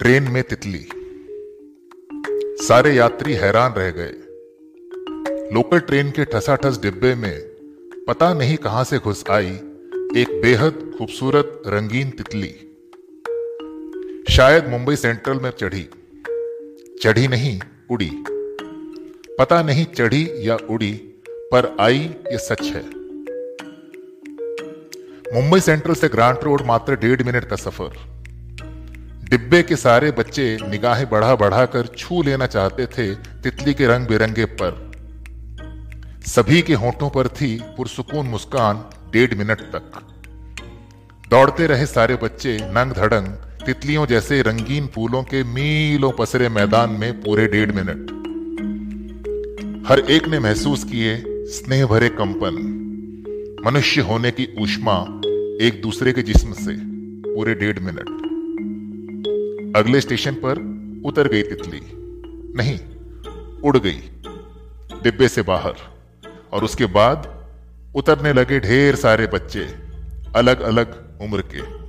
Train में तितली। सारे यात्री हैरान रह गए। लोकल ट्रेन के ठसाठस डिब्बे में पता नहीं कहाँ से घुस आई एक बेहद खूबसूरत रंगीन तितली। शायद मुंबई सेंट्रल में चढ़ी। चढ़ी नहीं, उड़ी। पता नहीं चढ़ी या उड़ी, पर आई ये सच है। मुंबई सेंट्रल से ग्रांट रोड मात्र डेढ़ मिनट का सफ़र। डिब्बे के सारे बच्चे निगाहें बढ़ा बढ़ा कर छू लेना चाहते थे तितली के रंग बिरंगे पर। सभी के होठों पर थी पुरसुकून मुस्कान डेढ़ मिनट तक। दौड़ते रहे सारे बच्चे नंग धड़ंग, तितलियों जैसे रंगीन फूलों के मीलों पसरे मैदान में पूरे डेढ़ मिनट। हर एक ने महसूस किए स्नेह भरे कंपन। मनुष्य होने की ऊष्मा एक दूसरे के जिस्म से पूरे डेढ़ मिनट। अगले स्टेशन पर उतर गई तितली। नहीं, उड़ गई, डिब्बे से बाहर। और उसके बाद उतरने लगे ढेर सारे बच्चे अलग अलग उम्र के।